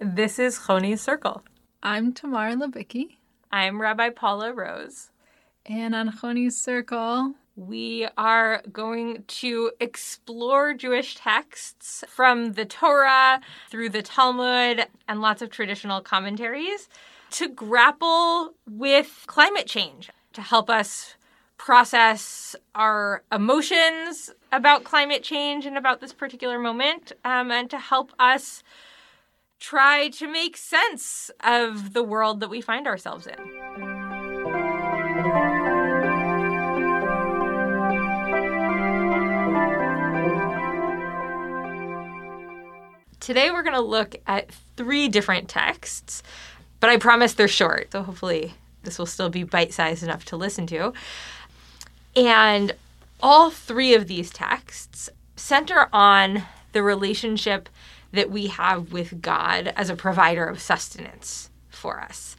This is Choni's Circle. I'm Tamar Levicki. I'm Rabbi Paula Rose. And on Choni's Circle, we are going to explore Jewish texts from the Torah through the Talmud and lots of traditional commentaries to grapple with climate change, to help us process our emotions about climate change and about this particular moment, um, and to help us try to make sense of the world that we find ourselves in. Today we're going to look at three different texts, but I promise they're short, so hopefully this will still be bite sized enough to listen to. And all three of these texts center on the relationship that we have with God as a provider of sustenance for us.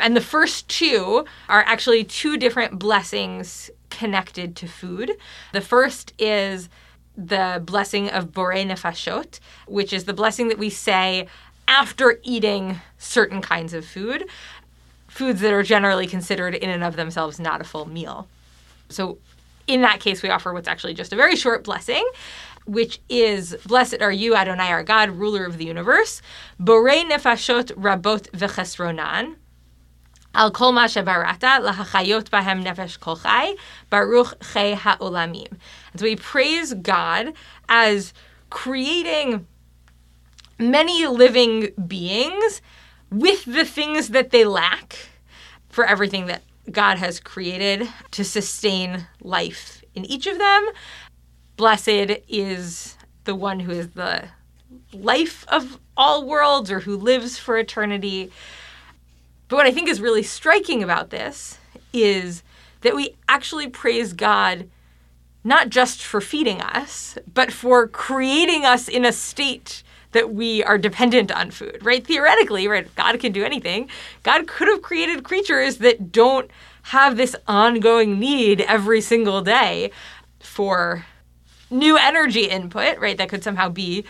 And the first two are actually two different blessings connected to food. The first is the blessing of Borei Nefashot, which is the blessing that we say after eating certain kinds of food, foods that are generally considered in and of themselves not a full meal. So in that case, we offer what's actually just a very short blessing, which is Blessed are you, Adonai our God, ruler of the universe, Borei Nefashot Rabot V'chesronan, Al kol ma shebarata lahachayot bahem nefesh kol chai baruch chei ha'olamim. And so we praise God as creating many living beings with the things that they lack for everything that God has created to sustain life in each of them. Blessed is the one who is the life of all worlds or who lives for eternity. But what I think is really striking about this is that we actually praise God not just for feeding us, but for creating us in a state that we are dependent on food, right? Theoretically, right, God can do anything. God could have created creatures that don't have this ongoing need every single day for new energy input, right? That could somehow be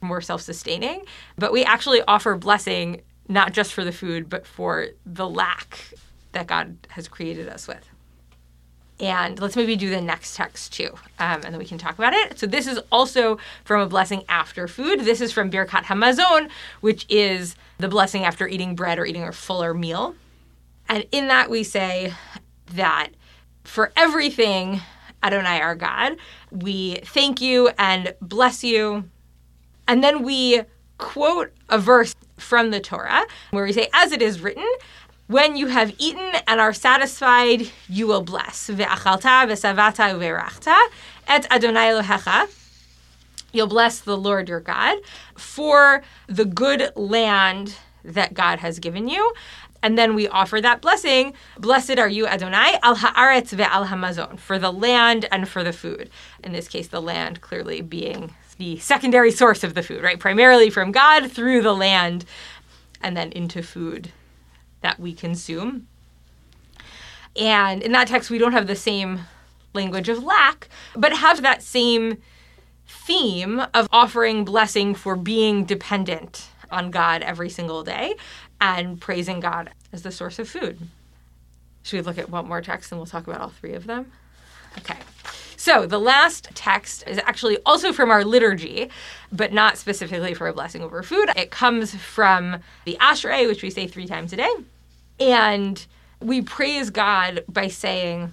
more self sustaining. But we actually offer blessing not just for the food, but for the lack that God has created us with. And let's maybe do the next text too, um, and then we can talk about it. So this is also from a blessing after food. This is from Birkat Hamazon, which is the blessing after eating bread or eating a fuller meal. And in that we say that for everything, Adonai our God, we thank you and bless you. And then we quote a verse from the Torah where we say, as it is written, when you have eaten and are satisfied, you will bless. Ve'achalta ve'savata et Adonai Elohecha. You'll bless the Lord your God for the good land that God has given you. And then we offer that blessing. Blessed are you, Adonai, al haaretz ve'al hamazon, for the land and for the food. In this case, the land clearly being the secondary source of the food, right? Primarily from God through the land and then into food that we consume. And in that text, we don't have the same language of lack, but have that same theme of offering blessing for being dependent on God every single day and praising God as the source of food. Should we look at one more text and we'll talk about all three of them? Okay. So the last text is actually also from our liturgy, but not specifically for a blessing over food. It comes from the Ashrei, which we say three times a day. And we praise God by saying,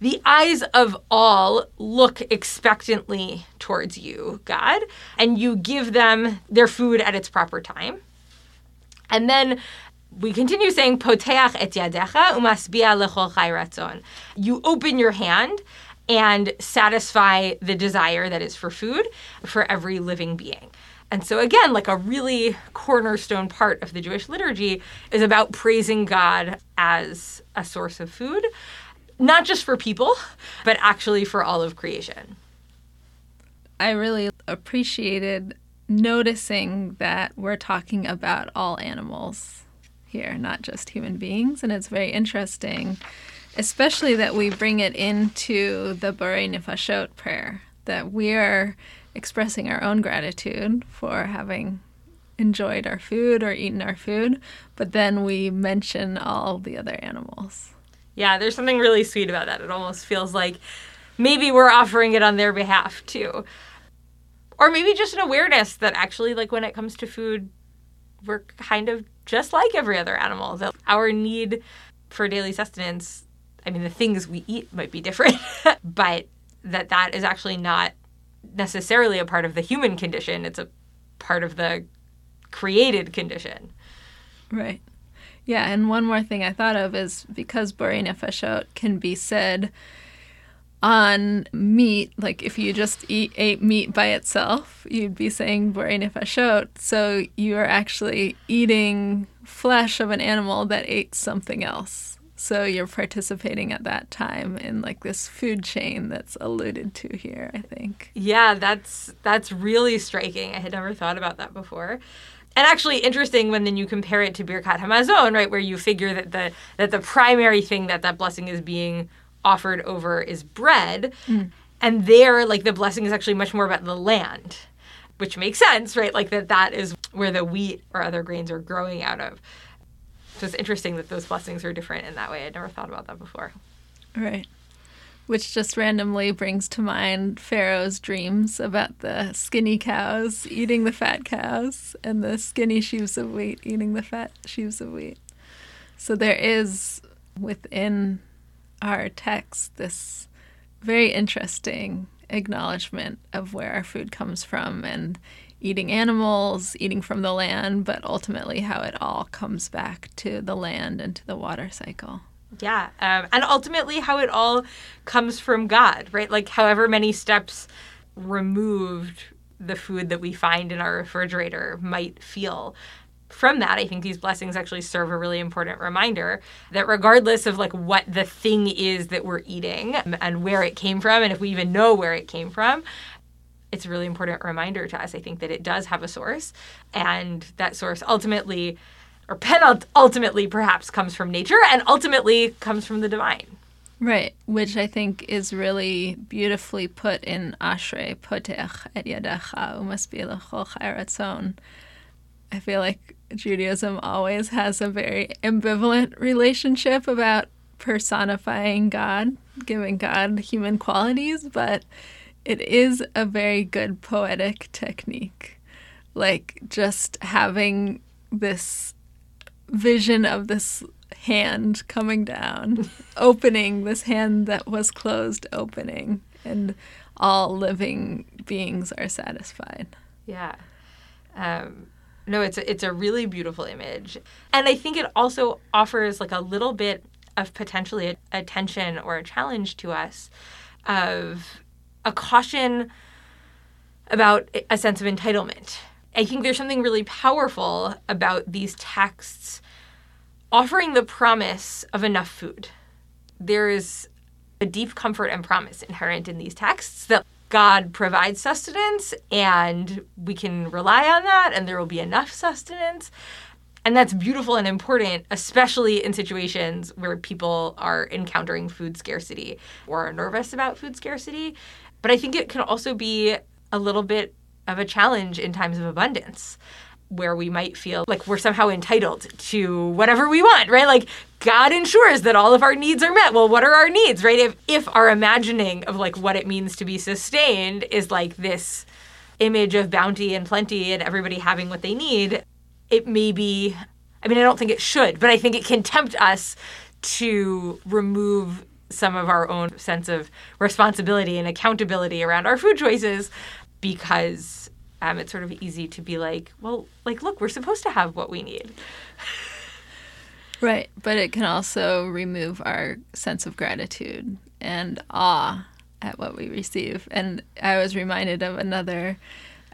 the eyes of all look expectantly towards you, God, and you give them their food at its proper time. And then we continue saying, et yadecha. You open your hand and satisfy the desire that is for food for every living being. And so, again, like a really cornerstone part of the Jewish liturgy is about praising God as a source of food, not just for people, but actually for all of creation. I really appreciated noticing that we're talking about all animals here, not just human beings. And it's very interesting, especially that we bring it into the Borei Nefashot prayer that we're expressing our own gratitude for having enjoyed our food or eaten our food, but then we mention all the other animals. Yeah, there's something really sweet about that. It almost feels like maybe we're offering it on their behalf too. Or maybe just an awareness that actually, like, when it comes to food, we're kind of just like every other animal. That our need for daily sustenance, I mean, the things we eat might be different, but that that is actually not necessarily a part of the human condition. It's a part of the created condition. Right. Yeah, and one more thing I thought of is because Borei Nefashot can be said on meat, like if you just eat ate meat by itself, you'd be saying Borei Nefashot. So you are actually eating flesh of an animal that ate something else. So you're participating at that time in like this food chain that's alluded to here, I think. Yeah, that's that's really striking. I had never thought about that before. And actually interesting when then you compare it to Birkat Hamazon, right, where you figure that the that the primary thing that that blessing is being offered over is bread. Mm. And there, like the blessing is actually much more about the land, which makes sense, right? Like that that is where the wheat or other grains are growing out of. So it's interesting that those blessings are different in that way. I'd never thought about that before. Right. Which just randomly brings to mind Pharaoh's dreams about the skinny cows eating the fat cows and the skinny sheaves of wheat eating the fat sheaves of wheat. So there is within our text this very interesting acknowledgement of where our food comes from and eating animals, eating from the land, but ultimately how it all comes back to the land and to the water cycle. Yeah. Um, and ultimately how it all comes from God, right? Like, however many steps removed the food that we find in our refrigerator might feel from that, I think these blessings actually serve a really important reminder that regardless of like what the thing is that we're eating and where it came from, and if we even know where it came from, it's a really important reminder to us, I think, that it does have a source. And that source ultimately, or penult ultimately perhaps comes from nature and ultimately comes from the divine. Right, which I think is really beautifully put in Ashrei Potech et Yadecha Umasbilecho Chayratzon. I feel like Judaism always has a very ambivalent relationship about personifying God, giving God human qualities, but it is a very good poetic technique. Like just having this vision of this hand coming down, opening this hand that was closed, opening, and all living beings are satisfied. Yeah. Um, no, it's a, it's a really beautiful image, and I think it also offers like a little bit of potentially a, a tension or a challenge to us of a caution about a sense of entitlement. I think there's something really powerful about these texts offering the promise of enough food. There is a deep comfort and promise inherent in these texts that God provides sustenance and we can rely on that and there will be enough sustenance. And that's beautiful and important, especially in situations where people are encountering food scarcity or are nervous about food scarcity. But I think it can also be a little bit of a challenge in times of abundance where we might feel like we're somehow entitled to whatever we want, right? Like God ensures that all of our needs are met. Well, what are our needs, right? If if our imagining of like what it means to be sustained is like this image of bounty and plenty and everybody having what they need, it may be I mean, I don't think it should, but I think it can tempt us to remove some of our own sense of responsibility and accountability around our food choices because um, it's sort of easy to be like, well, like, look, we're supposed to have what we need. Right. But it can also remove our sense of gratitude and awe at what we receive. And I was reminded of another,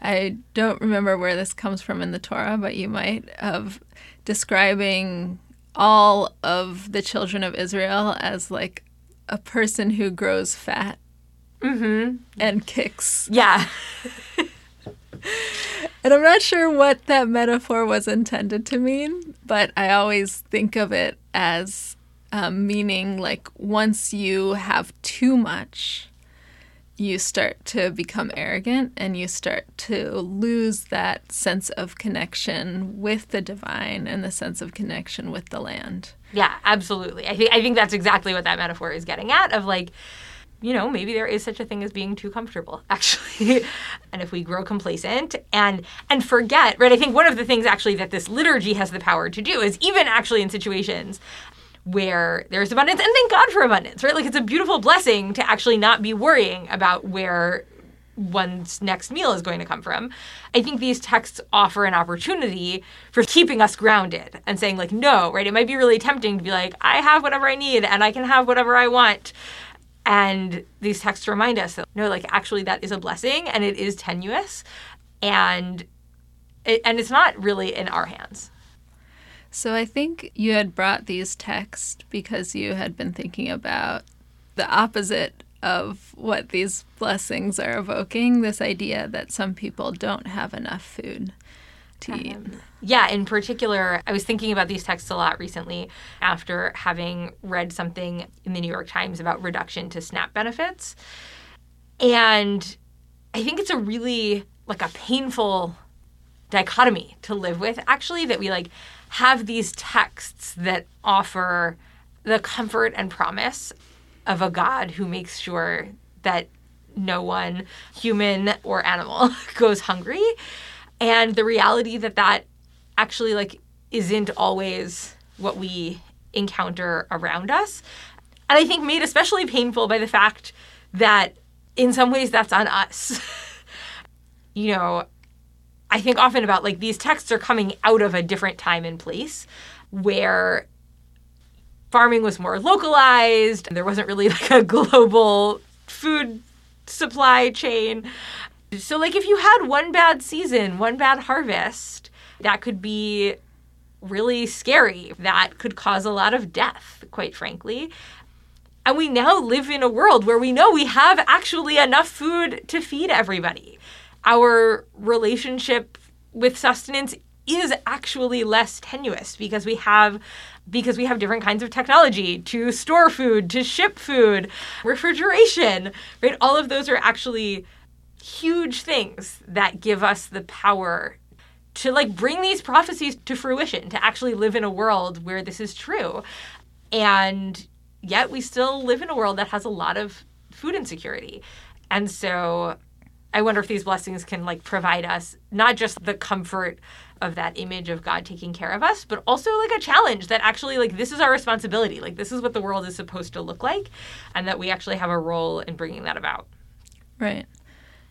I don't remember where this comes from in the Torah, but you might, of describing all of the children of Israel as like a person who grows fat mm-hmm. and kicks. Yeah. and I'm not sure what that metaphor was intended to mean, but I always think of it as um, meaning like once you have too much, you start to become arrogant and you start to lose that sense of connection with the divine and the sense of connection with the land. Yeah, absolutely. I think I think that's exactly what that metaphor is getting at of like you know, maybe there is such a thing as being too comfortable, actually. and if we grow complacent and and forget, right? I think one of the things actually that this liturgy has the power to do is even actually in situations where there's abundance and thank God for abundance, right? Like it's a beautiful blessing to actually not be worrying about where one's next meal is going to come from. I think these texts offer an opportunity for keeping us grounded and saying, like, no, right? It might be really tempting to be like, I have whatever I need and I can have whatever I want. And these texts remind us that no, like actually that is a blessing and it is tenuous and it, and it's not really in our hands. So I think you had brought these texts because you had been thinking about the opposite of what these blessings are evoking this idea that some people don't have enough food to eat. Um, yeah, in particular, I was thinking about these texts a lot recently after having read something in the New York Times about reduction to SNAP benefits. And I think it's a really like a painful dichotomy to live with actually that we like have these texts that offer the comfort and promise of a God who makes sure that no one, human or animal, goes hungry. And the reality that that actually like isn't always what we encounter around us. And I think made especially painful by the fact that in some ways that's on us. you know, I think often about like these texts are coming out of a different time and place where farming was more localized and there wasn't really like a global food supply chain. So like if you had one bad season, one bad harvest, that could be really scary. That could cause a lot of death, quite frankly. And we now live in a world where we know we have actually enough food to feed everybody our relationship with sustenance is actually less tenuous because we have because we have different kinds of technology to store food, to ship food, refrigeration, right? All of those are actually huge things that give us the power to like bring these prophecies to fruition, to actually live in a world where this is true. And yet we still live in a world that has a lot of food insecurity. And so I wonder if these blessings can like provide us not just the comfort of that image of God taking care of us, but also like a challenge that actually like this is our responsibility. Like this is what the world is supposed to look like and that we actually have a role in bringing that about. Right.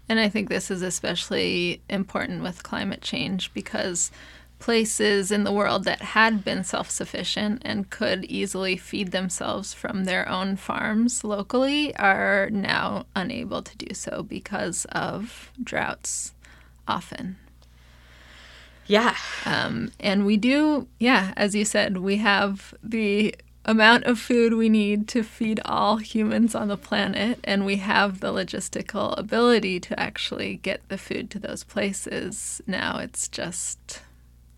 And I think this is especially important with climate change because places in the world that had been self sufficient and could easily feed themselves from their own farms locally are now unable to do so because of droughts often. Yeah. Um, and we do, yeah, as you said, we have the amount of food we need to feed all humans on the planet, and we have the logistical ability to actually get the food to those places. Now it's just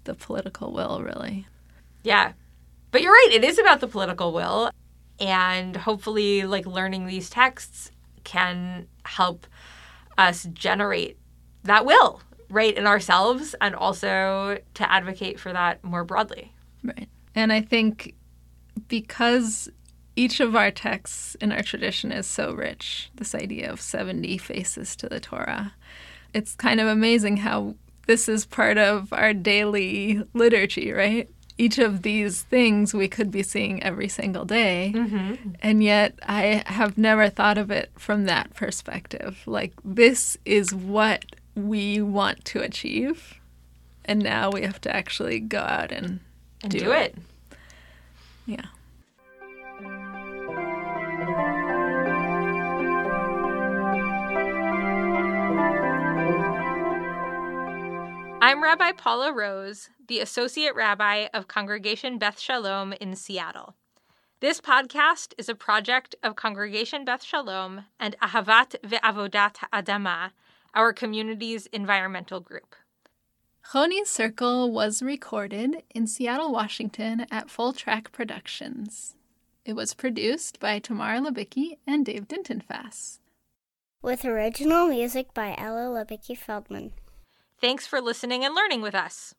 the political will, really. Yeah. But you're right, it is about the political will. And hopefully, like learning these texts can help us generate that will, right, in ourselves and also to advocate for that more broadly. Right. And I think because each of our texts in our tradition is so rich, this idea of 70 faces to the Torah, it's kind of amazing how this is part of our daily liturgy, right? Each of these things we could be seeing every single day. Mm-hmm. And yet, I have never thought of it from that perspective. Like, this is what we want to achieve. And now we have to actually go out and, and do, do it. it. Yeah. I'm Rabbi Paula Rose, the Associate Rabbi of Congregation Beth Shalom in Seattle. This podcast is a project of Congregation Beth Shalom and Ahavat Ve'avodat Adama, our community's environmental group. Choni's Circle was recorded in Seattle, Washington at Full Track Productions. It was produced by Tamar Labicki and Dave Dintenfass. with original music by Ella Lebicki Feldman. Thanks for listening and learning with us.